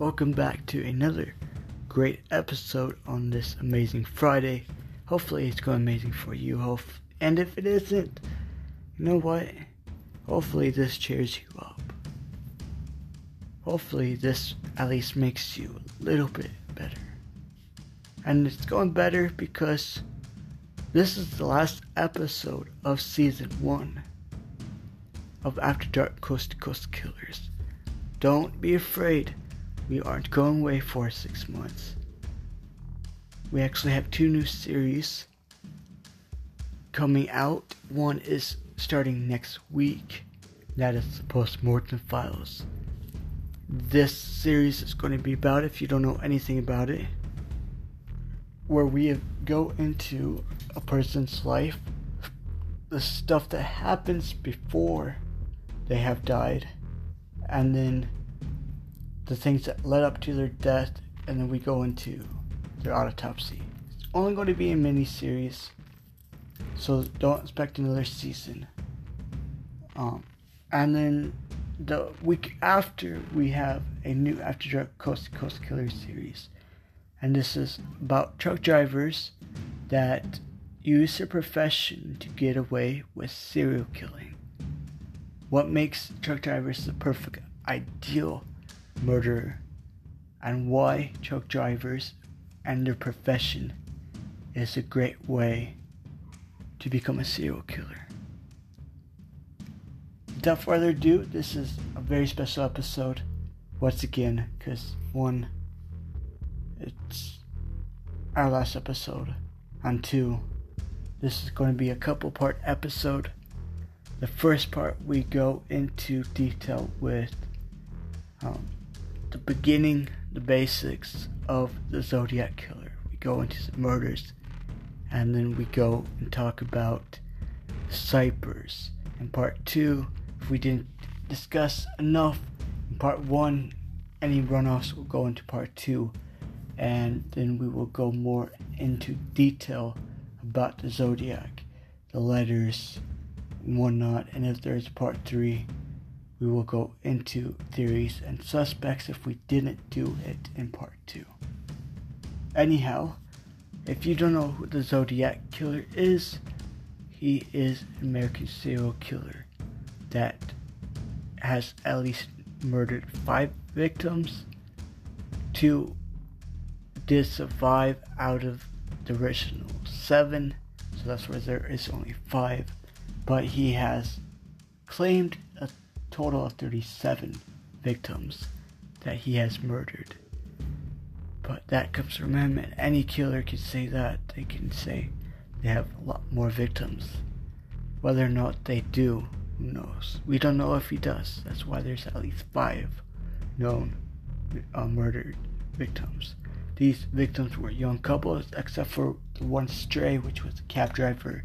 welcome back to another great episode on this amazing Friday. Hopefully, it's going amazing for you. Hope, and if it isn't, you know what? Hopefully, this cheers you up. Hopefully, this at least makes you a little bit better. And it's going better because this is the last episode of season one of After Dark Coast to Coast Killers. Don't be afraid, we aren't going away for six months. We actually have two new series coming out. One is starting next week, that is the Postmortem Files. This series is going to be about, if you don't know anything about it, where we go into a person's life, the stuff that happens before they have died, and then the things that led up to their death, and then we go into their autopsy. It's only going to be a mini series, so don't expect another season. Um, and then the week after, we have a new After Dark Coast to Coast Killer series, and this is about truck drivers that use their profession to get away with serial killing. What makes truck drivers the perfect ideal murderer, and why truck drivers and their profession is a great way to become a serial killer. Without further ado, this is a very special episode. Once again, because one, it's our last episode, and two, this is going to be a couple part episode the first part, we go into detail with um, the beginning, the basics of the Zodiac Killer. We go into the murders, and then we go and talk about ciphers. In part two, if we didn't discuss enough in part one, any runoffs will go into part two, and then we will go more into detail about the Zodiac, the letters, and whatnot. And if there's part three, we will go into theories and suspects if we didn't do it in part two. Anyhow, if you don't know who the Zodiac Killer is, he is an American serial killer that has at least murdered five victims. Two did survive out of the original seven, so that's where there is only five but he has claimed total of 37 victims that he has murdered. But that comes from him, and any killer can say that. They can say they have a lot more victims. Whether or not they do, who knows? We don't know if he does. That's why there's at least five known uh, murdered victims. These victims were young couples, except for the one stray, which was a cab driver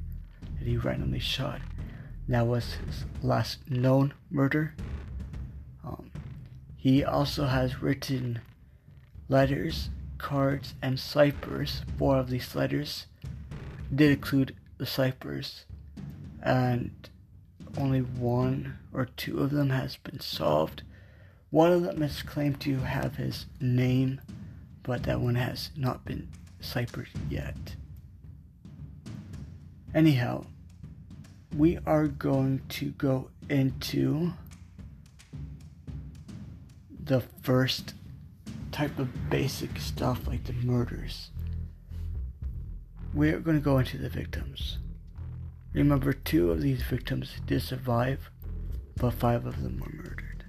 that he randomly shot. That was his last known murder. Um, he also has written letters, cards, and ciphers. Four of these letters did include the ciphers, and only one or two of them has been solved. One of them is claimed to have his name, but that one has not been ciphered yet. Anyhow, we are going to go into the first type of basic stuff like the murders. We're going to go into the victims. Remember, two of these victims did survive, but five of them were murdered.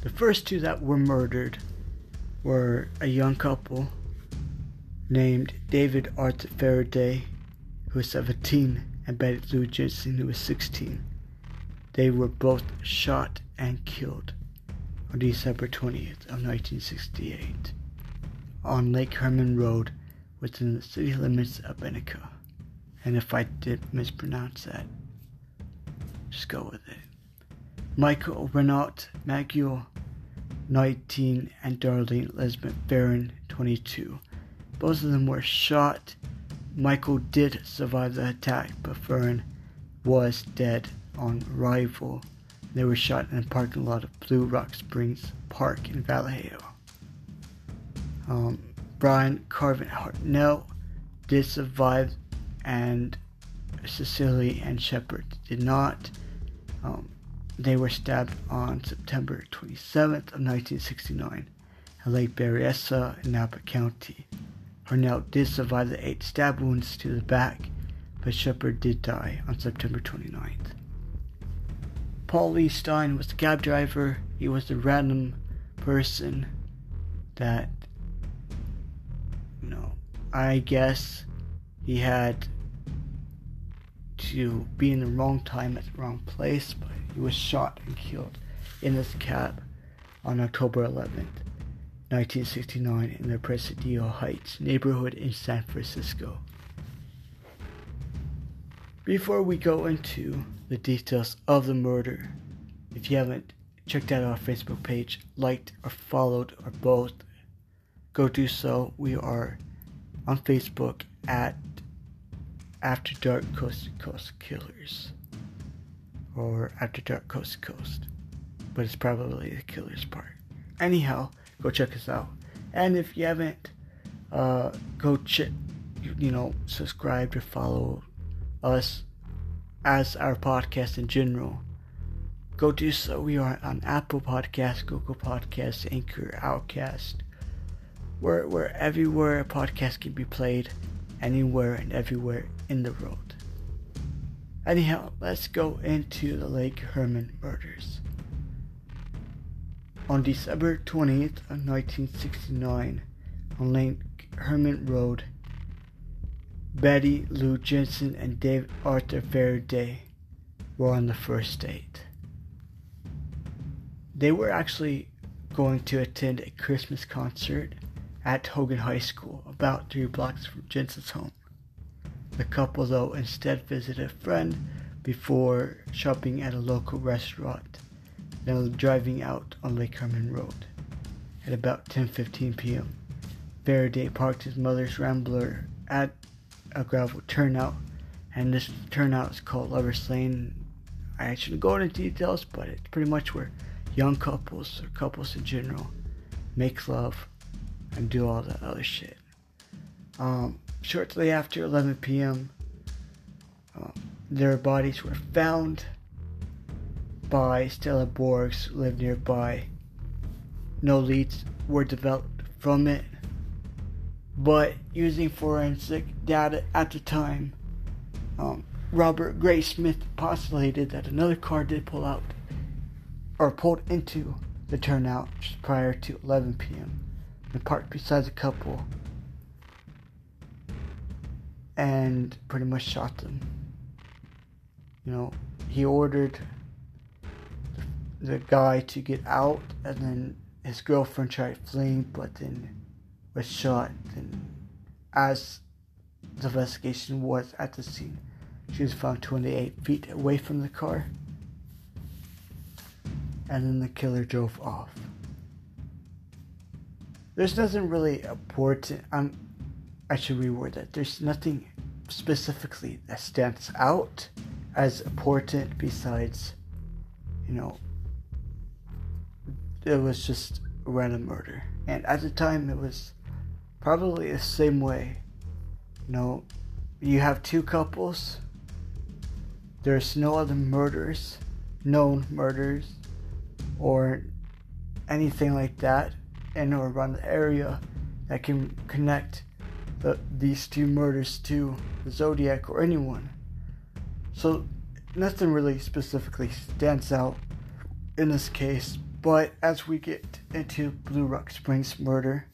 The first two that were murdered were a young couple named David Art Faraday who was 17, and Betty Lou Jensen, who was 16. They were both shot and killed on December 20th of 1968 on Lake Herman Road within the city limits of Bennica. And if I did mispronounce that, just go with it. Michael Renault Maguire, 19, and Darlene Elizabeth Barron, 22. Both of them were shot Michael did survive the attack, but Fern was dead on arrival They were shot in a parking lot of Blue Rock Springs Park in Vallejo. Um, Bryan Calvin Hartnell did survive, and Cecelia Ann Shepard did not. Um, they were stabbed on September 27th of 1969 at Lake Berryessa in Napa County. Hartnell did survive the eight stab wounds to the back, but Shepard did die on September 29th. Paul Lee Stine was the cab driver. He was the random person that, you know, I guess he had to be in the wrong time at the wrong place, but he was shot and killed in his cab on October 11th, 1969, in the Presidio Heights neighborhood in San Francisco. Before we go into the details of the murder, if you haven't checked out our Facebook page, liked or followed or both, go do so. We are on Facebook at After Dark Coast to Coast Killers or After Dark Coast to Coast, but it's probably the Killers part. Anyhow, go check us out. And if you haven't, uh, go check, you know, subscribe to follow us as our podcast in general, go do so. We are on Apple Podcasts, Google Podcasts, Anchor, Overcast. We're, we're everywhere a podcast can be played, anywhere and everywhere in the world. Anyhow, let's go into the Lake Herman murders. On December 20th 1969, on Lake Herman Road Betty Lou Jensen and David Arthur Faraday were on the first date. They were actually going to attend a Christmas concert at Hogan High School, about three blocks from Jensen's home. The couple, though, instead visited a friend before shopping at a local restaurant, then driving out on Lake Herman Road. At about 10:15 p.m., Faraday parked his mother's Rambler at a gravel turnout, and this turnout is called Lover's Lane. I shouldn't go into details, but it's pretty much where young couples or couples in general make love and do all that other shit. Um, shortly after 11 p.m., uh, their bodies were found by Stella Borgs, lived nearby. No leads were developed from it but using forensic data at the time, um, Robert Gray Smith postulated that another car did pull out or pulled into the turnout just prior to 11 p.m. and parked beside the couple and pretty much shot them. You know, he ordered the guy to get out and then his girlfriend tried fleeing, but then was shot and as the investigation was at the scene. She was found 28 feet away from the car and then the killer drove off. There's nothing really important. Um, I should reword that. There's nothing specifically that stands out as important besides, you know, it was just random murder. And at the time, it was probably the same way. You know, you have two couples. There's no other murders, known murders, or anything like that in or around the area that can connect the, these two murders to the Zodiac or anyone. So nothing really specifically stands out in this case, but as we get into Blue Rock Springs murder,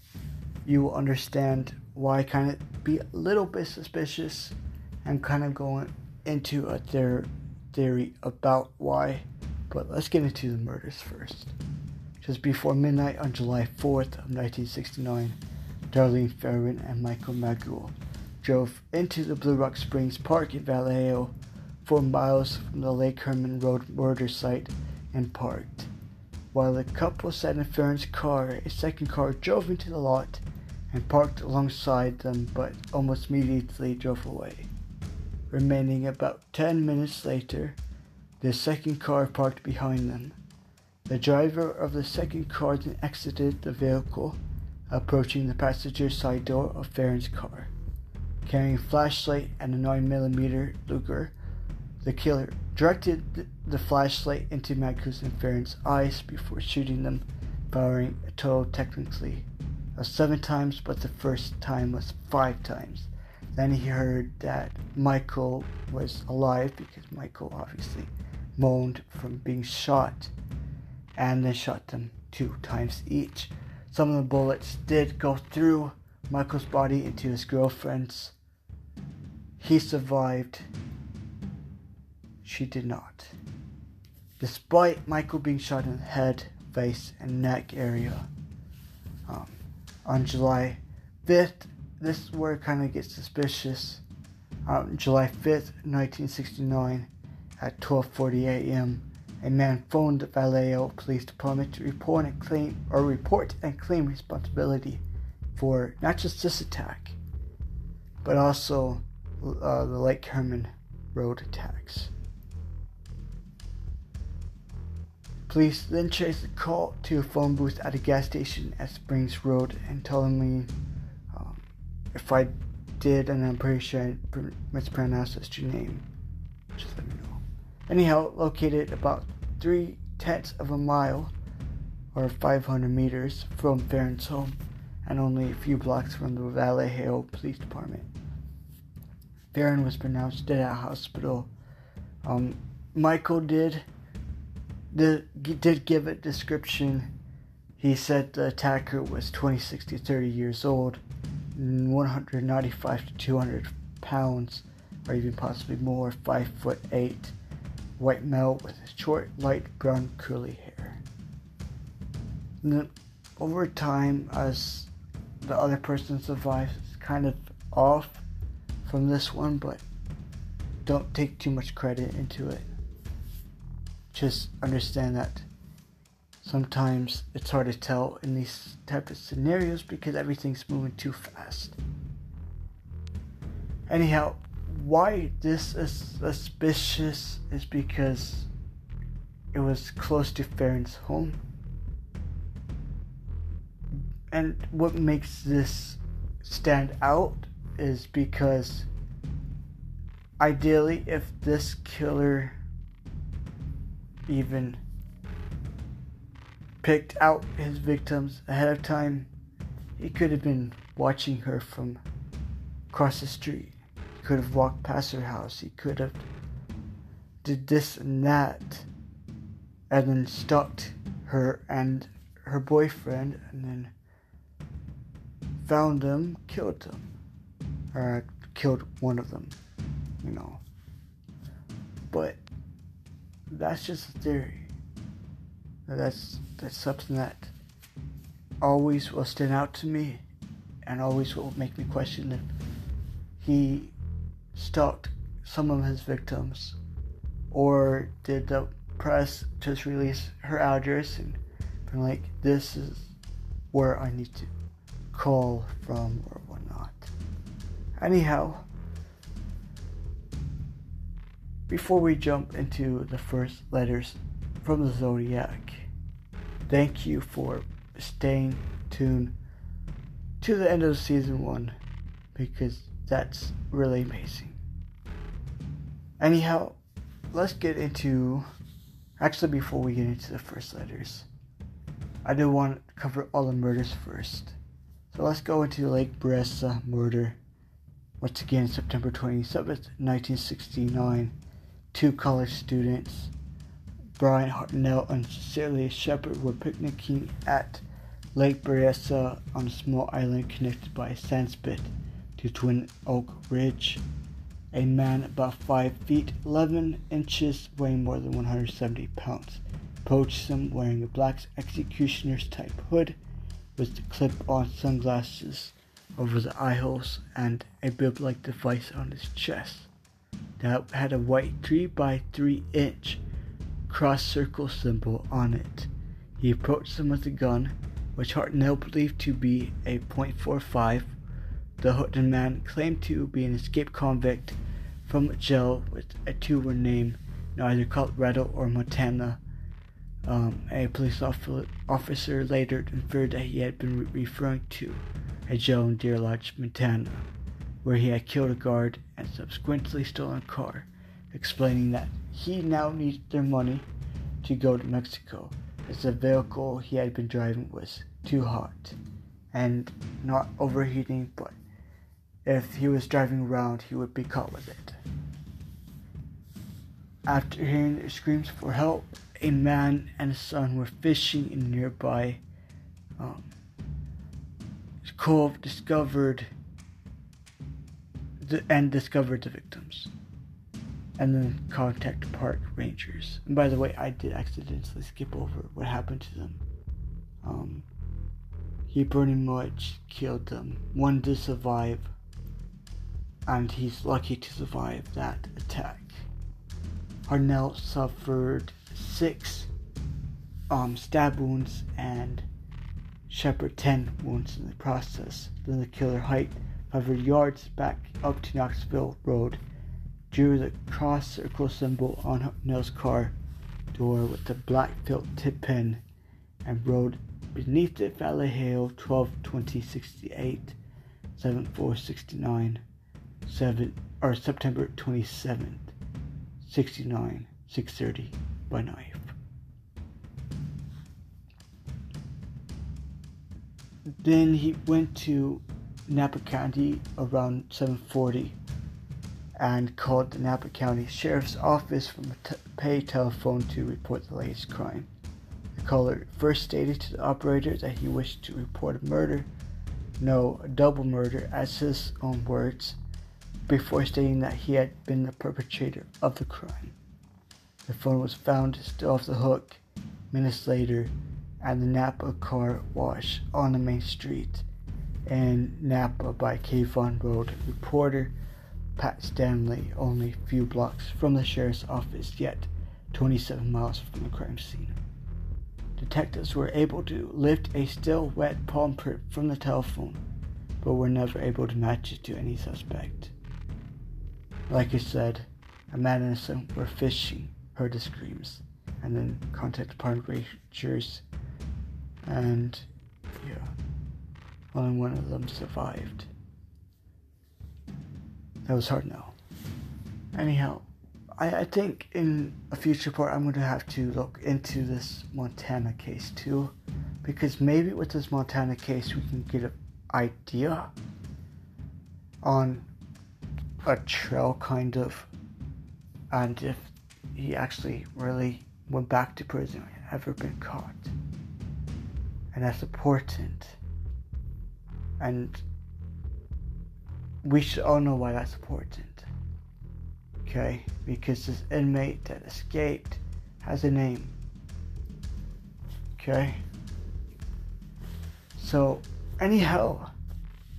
you will understand why I kind of be a little bit suspicious and kind of going into a theory about why. But let's get into the murders first. Just before midnight on July 4th of 1969, Darlene Ferrin and Michael Magul drove into the Blue Rock Springs Park in Vallejo, four miles from the Lake Herman Road murder site, and parked. While the couple sat in Ferrin's car, a second car drove into the lot and parked alongside them but almost immediately drove away. Remaining about 10 minutes later, The second car parked behind them. The driver of the second car then exited the vehicle, approaching the passenger side door of Ferrin's car. Carrying a flashlight and a 9mm Luger, the killer directed the flashlight into Magkus and Ferrin's eyes before shooting them, firing a total technically of seven times, but the first time was five times. Then he heard that Michael was alive because Michael obviously moaned from being shot and then shot them two times each. Some of the bullets did go through Michael's body into his girlfriend's. He survived. She did not. Despite Michael being shot in the head, face, and neck area, um, on July 5th, this is where it kind of gets suspicious. On July 5th, 1969, at 12:40 a.m., a man phoned the Vallejo Police Department to report and claim or report and claim responsibility for not just this attack, but also uh, the Lake Herman road attacks. Police then traced the call to a phone booth at a gas station at Springs Road and Tuolumne um, if I did, and I'm pretty sure I mispronounced your name, just let me know. Anyhow, located about three tenths of a mile or 500 meters from Ferrin's home and only a few blocks from the Vallejo Police Department. Ferrin was pronounced dead at hospital. Um, Michael did the, did give a description. He said the attacker was 26 to 30 years old, 195 to 200 pounds, or even possibly more, 5 foot 8 white male with short, light brown, curly hair. And over time, as the other person survives, it's kind of off from this one, but don't take too much credit into it. Just understand that sometimes it's hard to tell in these type of scenarios because everything's moving too fast. Anyhow, why this is suspicious is because it was close to Ferrin's home. And what makes this stand out is because ideally, if this killer even picked out his victims ahead of time, he could have been watching her from across the street He could have walked past her house. He could have did this and that, and then stalked her and her boyfriend, and then found them, killed them, or killed one of them, you know. But that's just a theory. That's that's something that always will stand out to me, and always will make me question if he stalked some of his victims? Or did the press just release her address and been like, this is where I need to call from or whatnot? Anyhow, before we jump into the first letters from the zodiac, thank you for staying tuned to the end of season one because that's really amazing. Anyhow, let's get into. Actually, before we get into the first letters, I do want to cover all the murders first. So let's go into Lake Berryessa murder. Once again, September 27th, 1969. Two college students, Bryan Hartnell and Cecelia Shepard, were picnicking at Lake Berryessa on a small island connected by a sand spit to Twin Oak Ridge. A man about 5 feet 11 inches, weighing more than 170 pounds, approached them wearing a black executioner's type hood with the clip on sunglasses over the eye holes and a bib like device on his chest that had a white 3 by 3 inch cross circle symbol on it. He approached them with a gun, which Hartnell believed to be a .45 the hooded man claimed to be an escaped convict from jail with a two were named neither Colorado or Montana. Um, a police officer later inferred that he had been referring to a jail in Deer Lodge, Montana, where he had killed a guard and subsequently stolen a car, explaining that he now needed their money to go to Mexico as the vehicle he had been driving was too hot and not overheating, but if he was driving around, he would be caught with it. After hearing their screams for help, a man and his son were fishing in nearby um, cove discovered and discovered the victims and then contact park rangers. And by the way, I did accidentally skip over what happened to them. Um, he pretty much killed them. One did survive, and he's lucky to survive that attack. Hartnell suffered six um, stab wounds and Shepard 10 wounds in the process. Then the killer hiked 500 yards back up to Knoxville Road drew the cross circle symbol on Nell's car door with the black felt tip pen and wrote beneath it Valley Hill 12 20 68 7469 7 or September 27th 69 630 by knife. Then he went to Napa County around 740 and called the Napa County Sheriff's Office from a t- pay telephone to report the latest crime. The caller first stated to the operator that he wished to report a murder, no, a double murder, as his own words, before stating that he had been the perpetrator of the crime. The phone was found still off the hook minutes later at the Napa car wash on the main street in Napa by KVON Road. Reporter Pat Stanley, only a few blocks from the sheriff's office, yet 27 miles from the crime scene. Detectives were able to lift a still wet palm print from the telephone, but were never able to match it to any suspect. Like I said, a man and son were fishing, heard the screams, and then contacted park rangers, and yeah, only one of them survived. That was Hartnell. Anyhow, I, I think in a future part I'm going to have to look into this Montana case too. Because maybe with this Montana case we can get an idea on a trail kind of and if he actually really went back to prison ever been caught. And that's important. And we should all know why that's important. Okay? Because this inmate that escaped has a name. Okay? So, anyhow,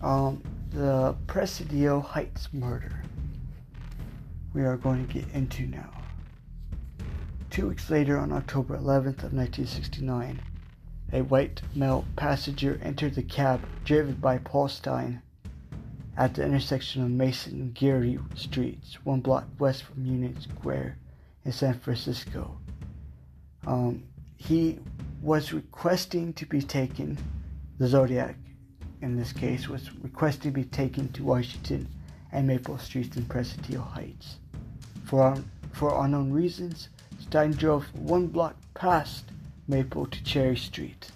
um, the Presidio Heights murder we are going to get into now. Two weeks later, on October 11th of 1969, a white male passenger entered the cab driven by Paul Stine at the intersection of Mason and Geary Streets, one block west from Union Square in San Francisco. Um, he was requesting to be taken, the Zodiac in this case, was requesting to be taken to Washington and Maple Streets in Presidio Heights. For, for unknown reasons, Stine drove one block past Maple to Cherry Street.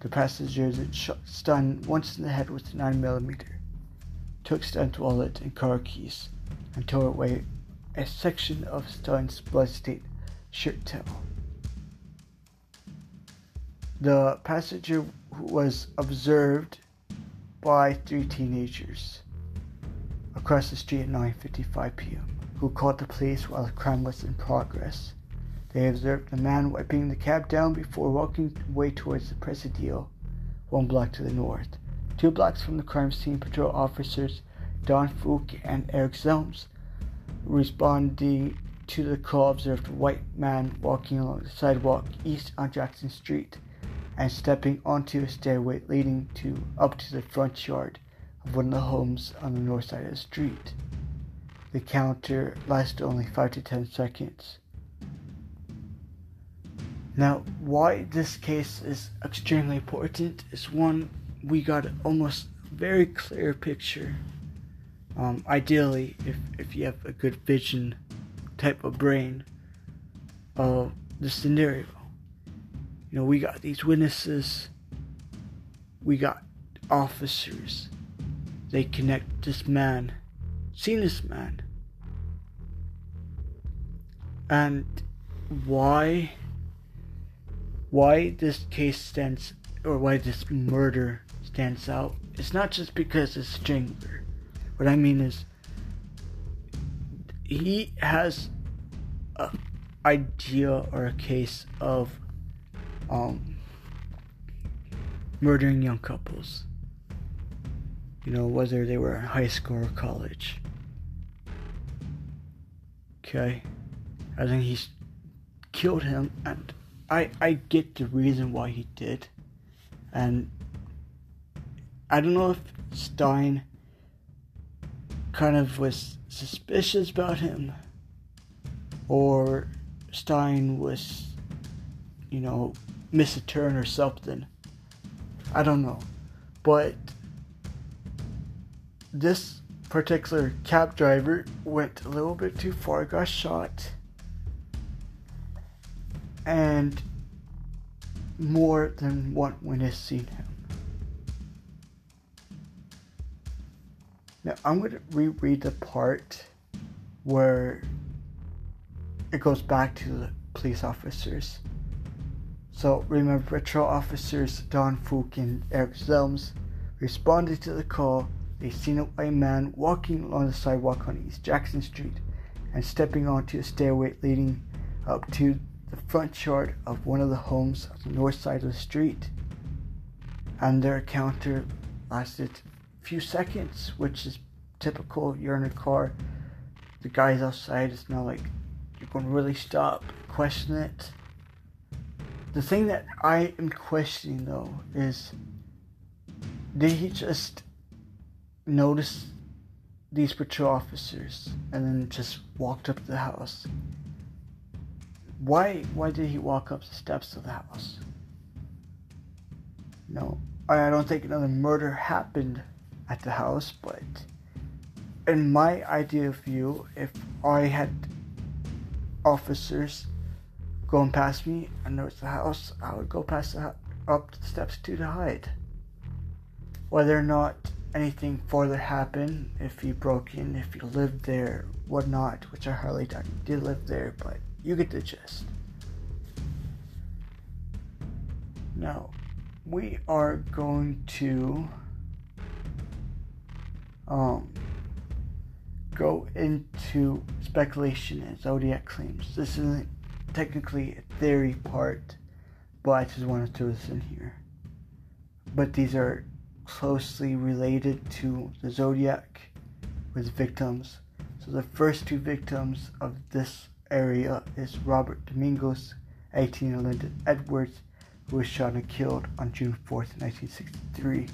The passenger shot Stine once in the head with a 9mm took Stine's wallet and car keys and tore away a section of Stine's bloodstained shirt tail. The passenger was observed by three teenagers across the street at 9:55 p.m. who called the police while the crime was in progress. They observed a man wiping the cab down before walking away towards the Presidio, one block to the north. Two blocks from the crime scene, patrol officers Don Fouke and Eric Zelms responding to the call observed a white man walking along the sidewalk east on Jackson Street and stepping onto a stairway leading to up to the front yard of one of the homes on the north side of the street. The counter lasted only five to ten seconds. Now, why this case is extremely important is one, we got almost very clear picture. Um, ideally, if, if you have a good vision type of brain of the scenario. You know, we got these witnesses, we got officers. They connect this man, seen this man. And why why this case stands or why this murder stands out it's not just because it's Strangler. What I mean is he has a idea or a case of um murdering young couples. You know, whether they were in high school or college. Okay. I think he's killed him and I I get the reason why he did, and I don't know if Stine kind of was suspicious about him, or Stine was, you know, miss a turn or something. I don't know, but this particular cab driver went a little bit too far, got shot and more than one witness seen him. Now I'm going to reread the part where it goes back to the police officers. So remember, patrol officers Don Fouke and Eric Zelms responded to the call. They seen a white man walking along the sidewalk on East Jackson Street and stepping onto a stairway leading up to the front yard of one of the homes on the north side of the street. And their encounter lasted a few seconds, which is typical. You're in a car, the guy's outside, it's not like you're going to really stop, question it. The thing that I am questioning though is did he just notice these patrol officers and then just walked up to the house why why did he walk up the steps of the house? No, I don't think another murder happened at the house, but in my idea of view, if I had officers going past me and there was the house, I would go past the, up the steps to the hide. Whether or not anything further happened, if he broke in, if he lived there, whatnot, which I hardly did live there, but you get the gist. Now, we are going to um, go into speculation and zodiac claims. This isn't technically a theory part, but I just want to throw this in here. But these are closely related to the zodiac with victims. So the first two victims of this area is Robert Domingos, 18, and Linda Edwards, who was shot and killed on June 4th, 1963.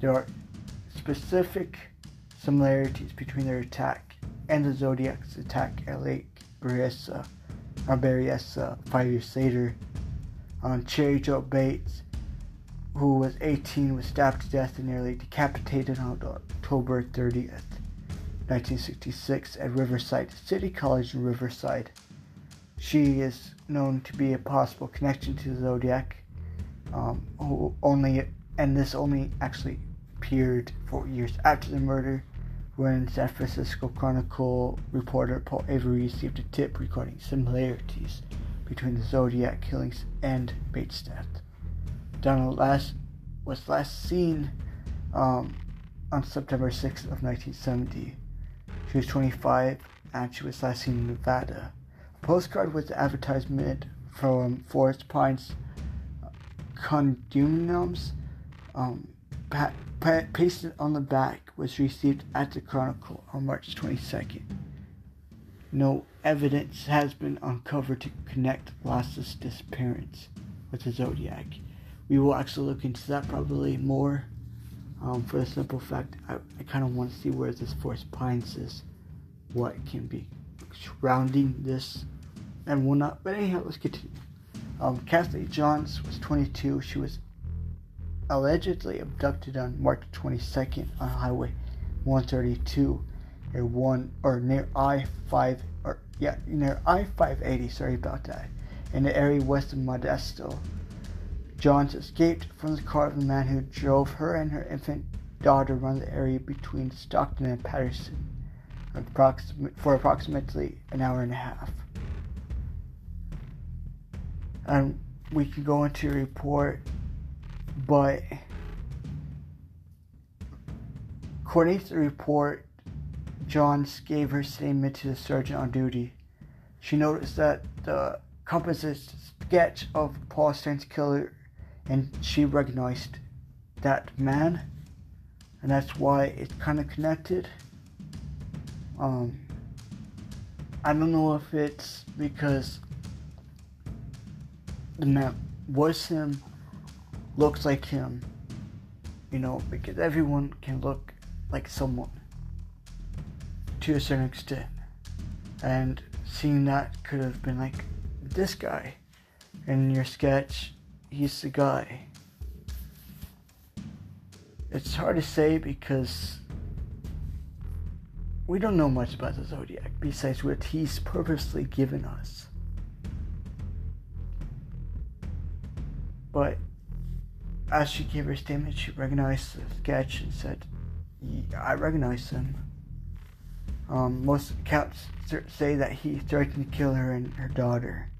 There are specific similarities between their attack and the Zodiac's attack at Lake Berryessa, or Berryessa five years later. On Cheri Jo Bates, who was 18, was stabbed to death and nearly decapitated on October 30th. 1966 at Riverside City College in Riverside. She is known to be a possible connection to the Zodiac. Um, only and this only actually appeared four years after the murder, when San Francisco Chronicle reporter Paul Avery received a tip regarding similarities between the Zodiac killings and Bates' death. Donna Lass was last seen um, on September 6th of 1970 she was 25 and she was last seen in Nevada. A postcard with the advertisement from Forest Pines condominiums um, pa- pa- pasted on the back was received at the Chronicle on March 22nd. No evidence has been uncovered to connect Lass's disappearance with the Zodiac. We will actually look into that probably more um, for the simple fact, I, I kind of want to see where this forest pines is, what can be surrounding this, and whatnot. But anyhow, let's continue. Um, Kathleen Johns was 22. She was allegedly abducted on March 22nd on Highway 132 near one or near I-5 or yeah near I-580. Sorry about that. In the area west of Modesto. Johns escaped from the car of the man who drove her and her infant daughter around the area between Stockton and Patterson for approximately an hour and a half. And we can go into a report, but according to the report, Johns gave her statement to the sergeant on duty. She noticed that the composite sketch of Paul Stan's killer and she recognized that man and that's why it's kind of connected. Um i don't know if it's because the man was him looks like him you know because everyone can look like someone to a certain extent. And seeing that could have been like this guy in your sketch he's the guy. It's hard to say because we don't know much about the zodiac besides what he's purposely given us. But as she gave her statement, she recognized the sketch and said, I recognize him. Um, most accounts say that he threatened to kill her and her daughter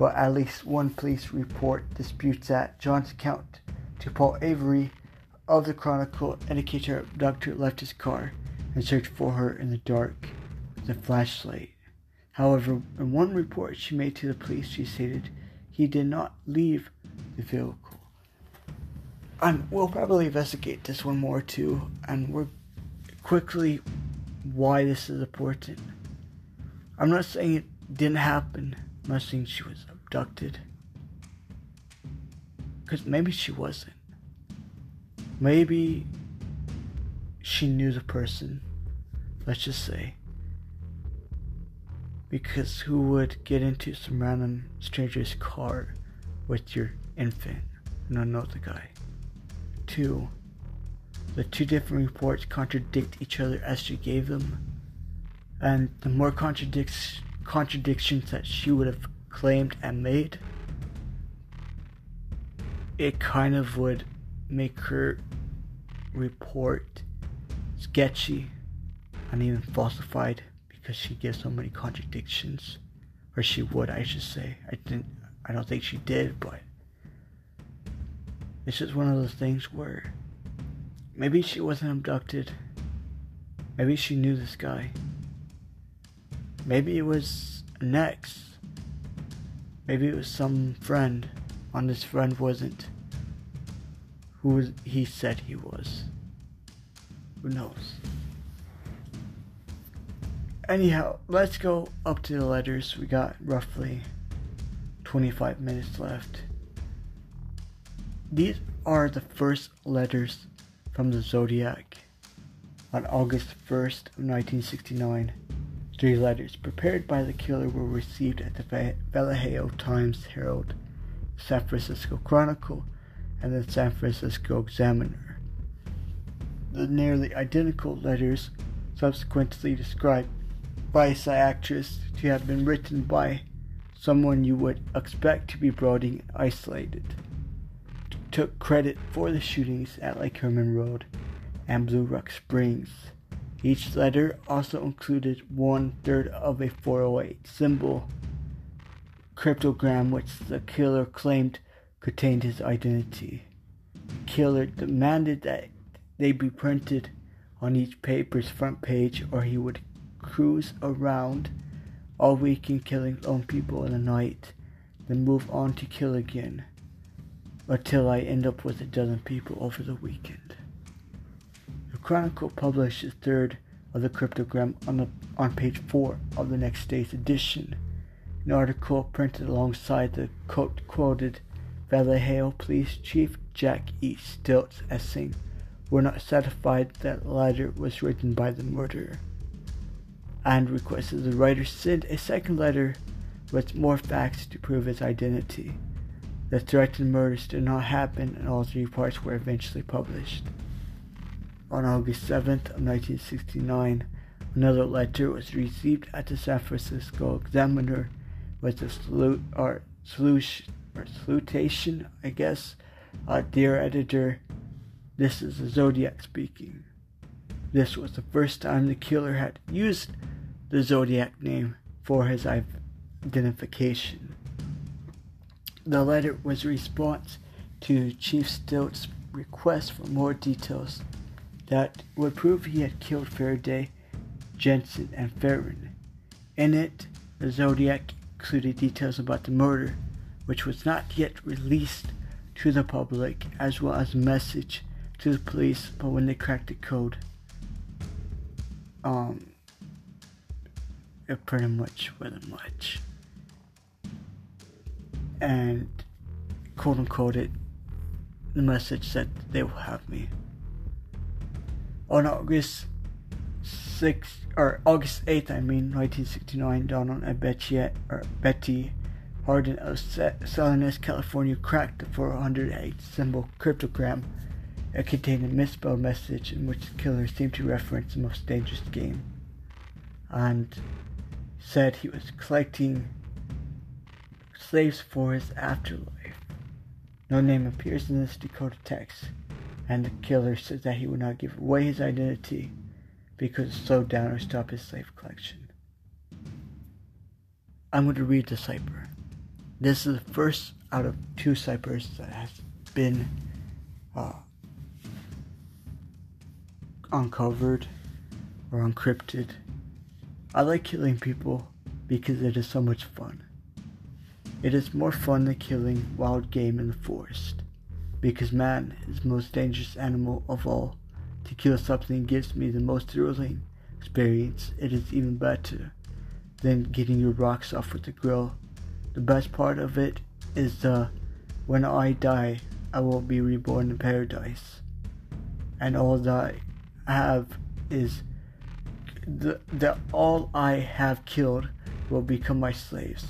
but at least one police report disputes that. John's account to Paul Avery of the Chronicle indicates her abductor left his car and searched for her in the dark with a flashlight. However, in one report she made to the police, she stated he did not leave the vehicle. And we'll probably investigate this one more too, and we're quickly why this is important. I'm not saying it didn't happen. Not saying she was abducted. Because maybe she wasn't. Maybe she knew the person, let's just say. Because who would get into some random stranger's car with your infant and not the guy? Two, the two different reports contradict each other as she gave them. And the more contradicts contradictions that she would have claimed and made, it kind of would make her report sketchy and even falsified because she gives so many contradictions. Or she would I should say. I didn't I don't think she did but it's just one of those things where maybe she wasn't abducted. Maybe she knew this guy maybe it was next Maybe it was some friend, and this friend wasn't who he said he was. Who knows? Anyhow, let's go up to the letters. We got roughly 25 minutes left. These are the first letters from the Zodiac on August 1st of 1969. Three letters prepared by the killer were received at the Vallejo Times Herald, San Francisco Chronicle, and the San Francisco Examiner. The nearly identical letters subsequently described by actress to have been written by someone you would expect to be brooding isolated. Took credit for the shootings at Lake Herman Road and Blue Rock Springs. Each letter also included one third of a 408 symbol cryptogram which the killer claimed contained his identity. The killer demanded that they be printed on each paper's front page or he would cruise around all weekend killing lone people in the night, then move on to kill again until I end up with a dozen people over the weekend. Chronicle published its third of the cryptogram on, the, on page 4 of the next day's edition. An article printed alongside the quote quoted Vallejo Police Chief Jack E. Stiltz as saying, We're not satisfied that the letter was written by the murderer, and requested the writer send a second letter with more facts to prove his identity. The threatened murders did not happen, and all three parts were eventually published. On August 7th of 1969, another letter was received at the San Francisco Examiner with a salute or or salutation, I guess. Uh, dear editor, this is the Zodiac speaking. This was the first time the killer had used the Zodiac name for his identification. The letter was a response to Chief Stiltz's request for more details that would prove he had killed Faraday, Jensen, and Ferrin. In it, the Zodiac included details about the murder, which was not yet released to the public, as well as a message to the police, but when they cracked the code, um, it pretty much wasn't much. And quote unquote it, the message said they will have me. On August 6th, or August 8th, I mean, 1969, Donald and Betty, or Betty Harden of Salinas, California, cracked the 408 symbol cryptogram. It contained a misspelled message in which the killer seemed to reference the most dangerous game and said he was collecting slaves for his afterlife. No name appears in this decoded text, and the killer says that he would not give away his identity because it slowed down or stopped his slave collection. I'm going to read the cipher. This is the first out of two ciphers that has been uh, uncovered or encrypted. I like killing people because it is so much fun. It is more fun than killing wild game in the forest because man is the most dangerous animal of all. To kill something gives me the most thrilling experience. It is even better than getting your rocks off with a grill. The best part of it is the when I die, I will be reborn in paradise. And all that I have is the, the all I have killed will become my slaves.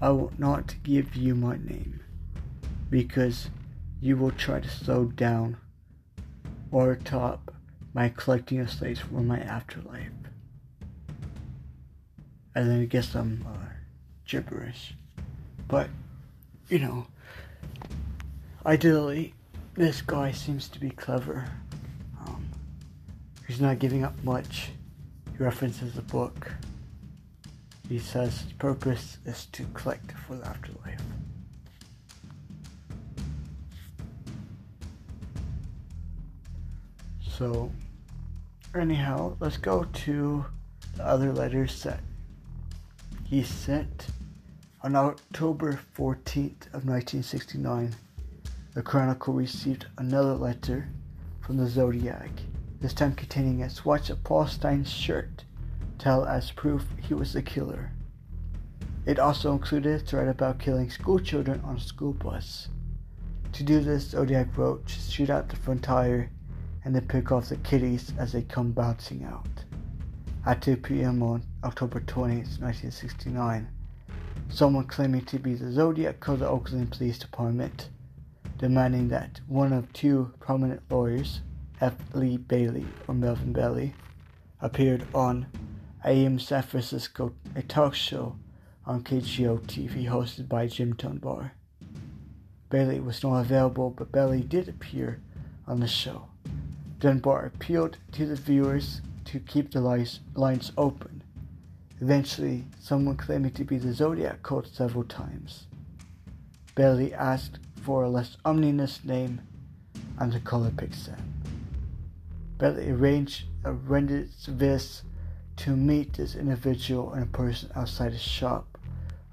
I will not give you my name because you will try to slow down or top my collecting of slaves for my afterlife. And then I guess I'm uh, gibberish. But, you know, ideally, this guy seems to be clever. Um, he's not giving up much. He references the book. He says his purpose is to collect for the afterlife. So, anyhow, let's go to the other letters that he sent on October 14th of 1969. The Chronicle received another letter from the Zodiac, this time containing a swatch of Paul Stine's shirt, tell as proof he was the killer. It also included a threat about killing schoolchildren on a school bus. To do this, Zodiac wrote, shoot out the front tire and they pick off the kitties as they come bouncing out. At 2 p.m. on October 20, 1969, someone claiming to be the Zodiac called the Oakland Police Department, demanding that one of two prominent lawyers, F. Lee Bailey or Melvin Belli, appeared on AM San Francisco, a talk show on KGO TV hosted by Jim Dunbar. Bailey was not available, but Belli did appear on the show. Dunbar appealed to the viewers to keep the lines open. Eventually, someone claiming to be the Zodiac called several times. Belli asked for a less ominous name, and the caller picked Sam. Belli arranged a rendezvous to meet this individual in person outside a shop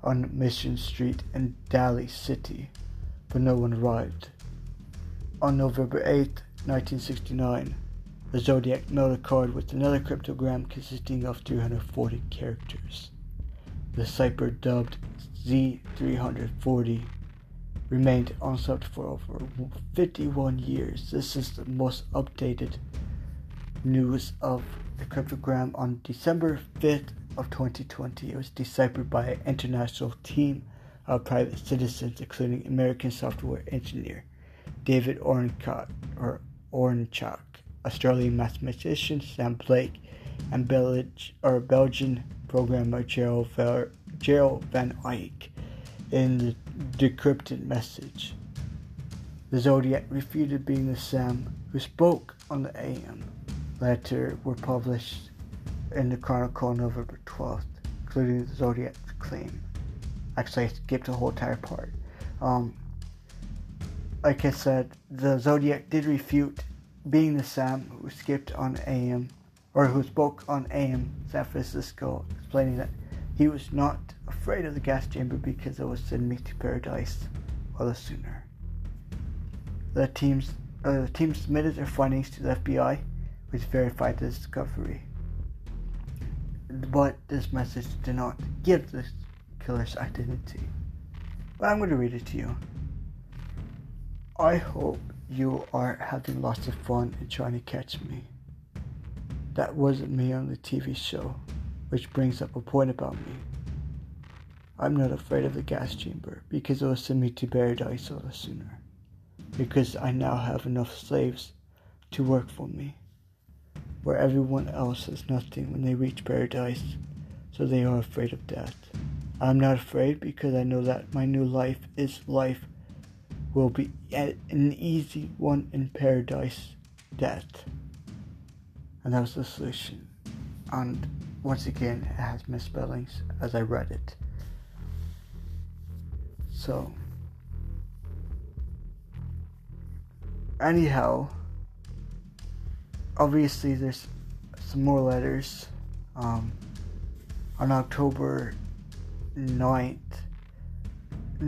on Mission Street in Daly City, but no one arrived. On November 8th, 1969, the Zodiac a card with another cryptogram consisting of 340 characters. The cipher dubbed Z340 remained unsolved for over 51 years. This is the most updated news of the cryptogram on December 5th, of 2020. It was deciphered by an international team of private citizens, including American software engineer David Oranchak, or Oranchak, Australian mathematician Sam Blake, and Belgian, or Belgian programmer Gerald, Ver, Gerald Van Eycke in the decrypted message. The Zodiac refuted being the Sam who spoke on the AM. Letter were published in the Chronicle on November 12th, including the Zodiac's claim. Actually, I skipped a whole entire part. Um, like I said, the Zodiac did refute being the Sam who skipped on AM, or who spoke on AM San Francisco, explaining that he was not afraid of the gas chamber because it was sending me to paradise all the sooner. The teams, uh, the team submitted their findings to the FBI, which verified the discovery. But this message did not give the killer's identity. But I'm going to read it to you. I hope you are having lots of fun and trying to catch me. That wasn't me on the TV show, which brings up a point about me. I'm not afraid of the gas chamber because it will send me to paradise all the sooner. Because I now have enough slaves to work for me, where everyone else has nothing when they reach paradise, so they are afraid of death. I'm not afraid because I know that my new life is life will be an easy one in paradise death. And that was the solution. And once again, it has misspellings as I read it. So, anyhow, obviously, there's some more letters. Um, on October 9th,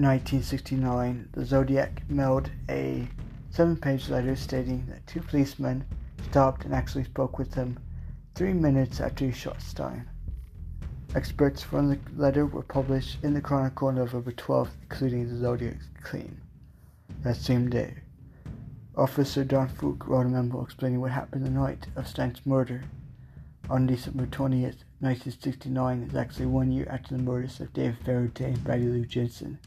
1969, the Zodiac mailed a seven page letter stating that two policemen stopped and actually spoke with him three minutes after he shot Stine. Experts from the letter were published in the Chronicle on November 12th, including the Zodiac's claim. That same day, Officer Don Fouke wrote a memo explaining what happened the night of Stine's murder. On December 20th, 1969 is actually one year after the murders of David Faraday and Bradley Lou Jensen.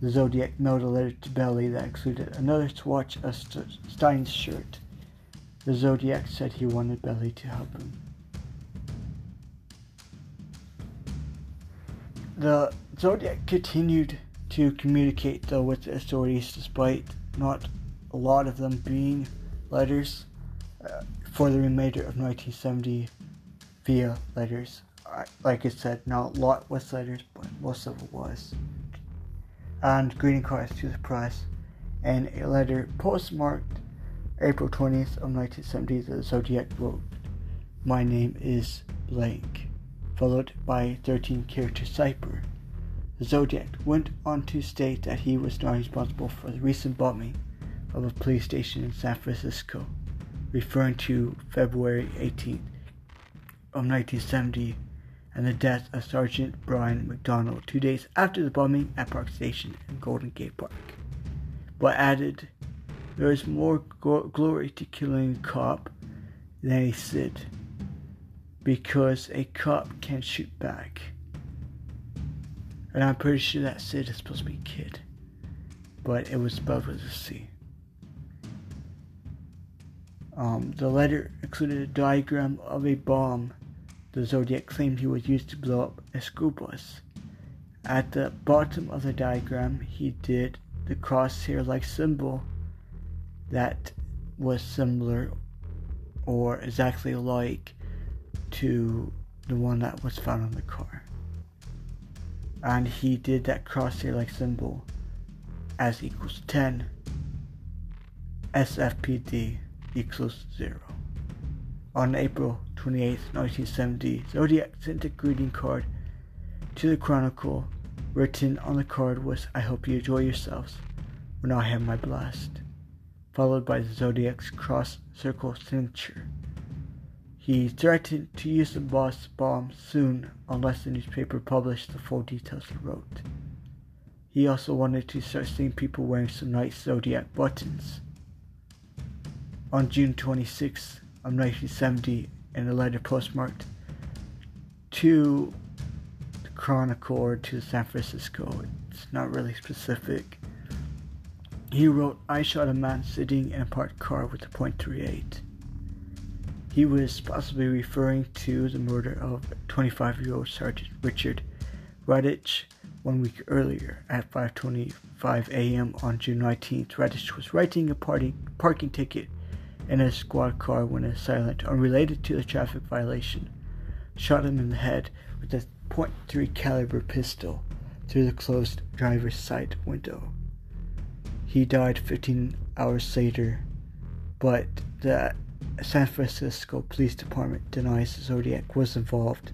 The Zodiac mailed a letter to Belli that included another swatch of St- Stine's shirt. The Zodiac said he wanted Belli to help him. The Zodiac continued to communicate though with the authorities despite not a lot of them being letters uh, for the remainder of 1970 via letters. like I said, not a lot was letters, but most of it was and greeting cards to the press, and a letter postmarked April 20th of 1970. The Zodiac wrote, "My name is blank," followed by a 13-character cipher. The Zodiac went on to state that he was not responsible for the recent bombing of a police station in San Francisco, referring to February 18th of 1970 and the death of Sergeant Brian McDonnell two days after the bombing at Park Station in Golden Gate Park. But added, there is more go- glory to killing a cop than a Sid, because a cop can shoot back. And I'm pretty sure that Sid is supposed to be kid, but it was spelled with a C. Um, the letter included a diagram of a bomb the Zodiac claimed he was used to blow up a school bus. At the bottom of the diagram, he did the crosshair like symbol that was similar or exactly like to the one that was found on the car. And he did that crosshair like symbol as equals 10, SFPD equals 0. On April 28, 1970, Zodiac sent a greeting card to the Chronicle. Written on the card was, I hope you enjoy yourselves when I have my blast, followed by the Zodiac's cross circle signature. He threatened to use the boss bomb soon unless the newspaper published the full details he wrote. He also wanted to start seeing people wearing some nice Zodiac buttons. On June 26, of 1970 in a letter postmarked to the Chronicle or to San Francisco. It's not really specific. He wrote, I shot a man sitting in a parked car with a .38. He was possibly referring to the murder of 25 year old Sergeant Richard Radich one week earlier at 5:25 a.m. on June 19th. Radich was writing a party, parking ticket in a squad car when a silent, unrelated to the traffic violation, shot him in the head with a .3 caliber pistol through the closed driver's side window. He died 15 hours later, but the San Francisco Police Department denies the Zodiac was involved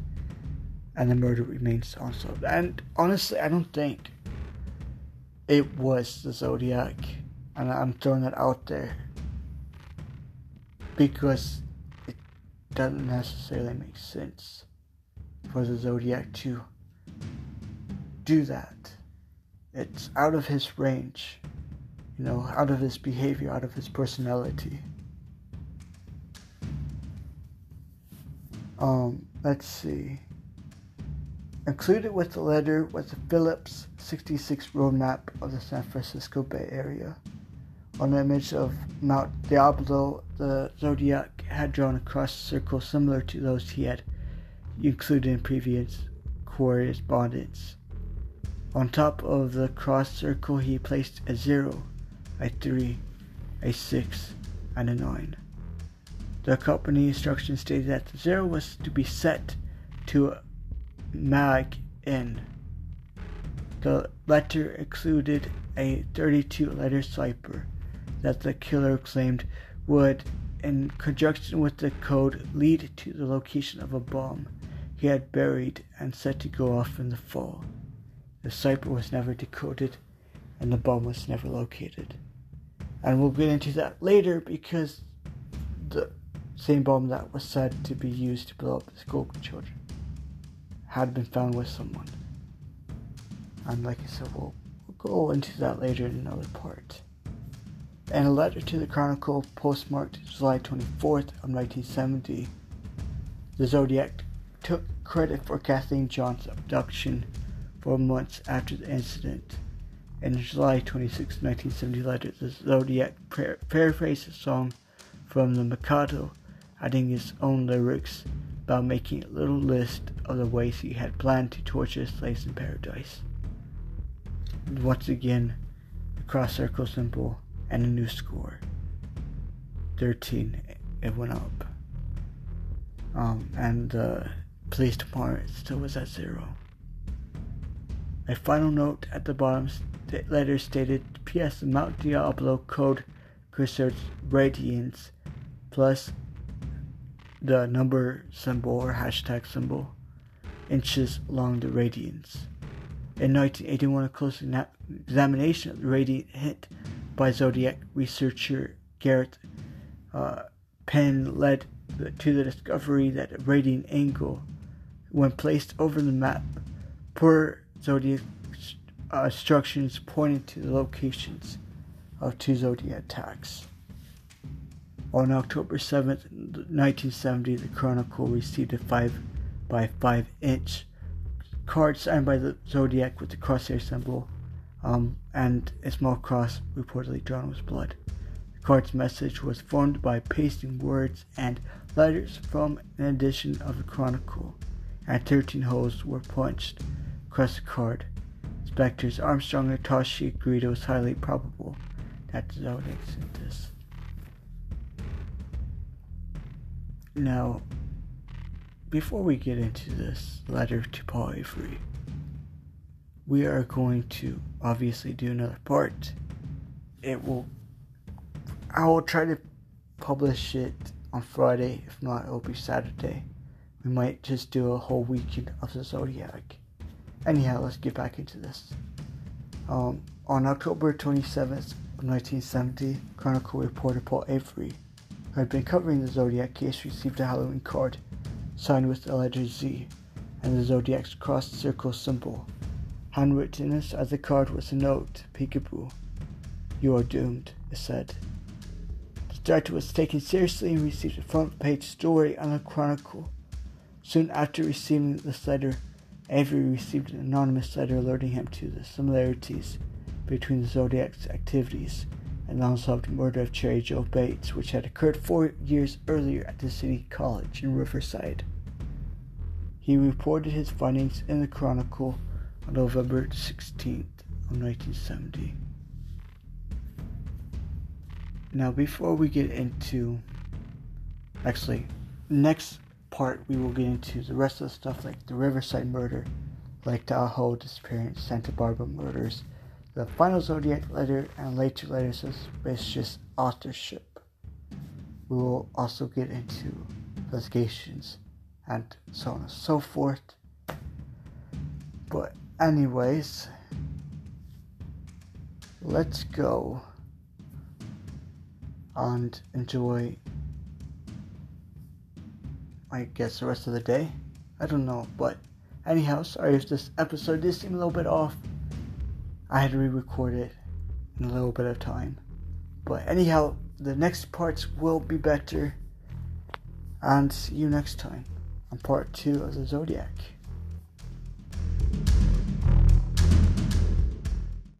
and the murder remains unsolved. And honestly, I don't think it was the Zodiac, and I'm throwing that out there because it doesn't necessarily make sense for the Zodiac to do that. It's out of his range, you know, out of his behavior, out of his personality. Um, let's see. Included with the letter was a Phillips 66 roadmap of the San Francisco Bay Area. On the image of Mount Diablo, the Zodiac had drawn a cross circle similar to those he had included in previous correspondence. On top of the cross circle, he placed a zero, a three, a six, and a nine. The company instructions stated that the zero was to be set to mag in. The letter included a 32 letter cipher that the killer claimed would, in conjunction with the code, lead to the location of a bomb he had buried and set to go off in the fall. The cipher was never decoded and the bomb was never located. And we'll get into that later because the same bomb that was said to be used to blow up the school children had been found with someone. And like I said, we'll, we'll go into that later in another part. In a letter to the Chronicle postmarked July 24th of 1970, the Zodiac took credit for Kathleen Johns' abduction four months after the incident. In July 26, 1970 letter, the Zodiac paraphrased a song from the Mikado, adding his own lyrics about making a little list of the ways he had planned to torture his slaves in paradise. once again, the cross circle symbol and a new score. 13, it went up. Um, and the police department still was at zero. A final note at the bottom st- letter stated P.S. Mount Diablo code cursors radians plus the number symbol or hashtag symbol inches along the radians. In 1981, a close examination of the radiant hit by Zodiac researcher Gareth uh, Penn led to the discovery that a radiant angle, when placed over the map, per Zodiac uh, instructions pointed to the locations of two Zodiac attacks. On October 7, 1970, the Chronicle received a 5 by 5 inch card signed by the Zodiac with the crosshair symbol um, and a small cross reportedly drawn with blood. The card's message was formed by pasting words and letters from an edition of the Chronicle, and 13 holes were punched across the card. Inspectors Armstrong and Toschi agreed it was highly probable that the Zodiac sent this. Now, before we get into this letter to Paul Avery, we are going to obviously do another part. It will, I will try to publish it on Friday. If not, it will be Saturday. We might just do a whole weekend of the Zodiac. Anyhow, let's get back into this. Um, on October 27th, 1970, Chronicle reporter Paul Avery who had been covering the Zodiac case, received a Halloween card signed with the letter Z and the Zodiac's crossed circle symbol. Handwritten as the card was a note, peekaboo. You are doomed, it said. The threat was taken seriously and received a front page story on the Chronicle. Soon after receiving this letter, Avery received an anonymous letter alerting him to the similarities between the Zodiac's activities and the unsolved murder of Cheri Jo Bates, which had occurred four years earlier at the City College in Riverside. He reported his findings in the Chronicle on November 16th of 1970. Now, before we get into, actually, next part we will get into the rest of the stuff like the Riverside murder, Lake Tahoe disappearance, Santa Barbara murders, the final Zodiac letter, and later letters of suspicious authorship. We will also get into investigations and so on and so forth. But, anyways, let's go and enjoy, I guess, the rest of the day. I don't know, but anyhow, sorry if this episode did seem a little bit off. I had to re record it in a little bit of time. But anyhow, the next parts will be better. And see you next time on part two of the Zodiac.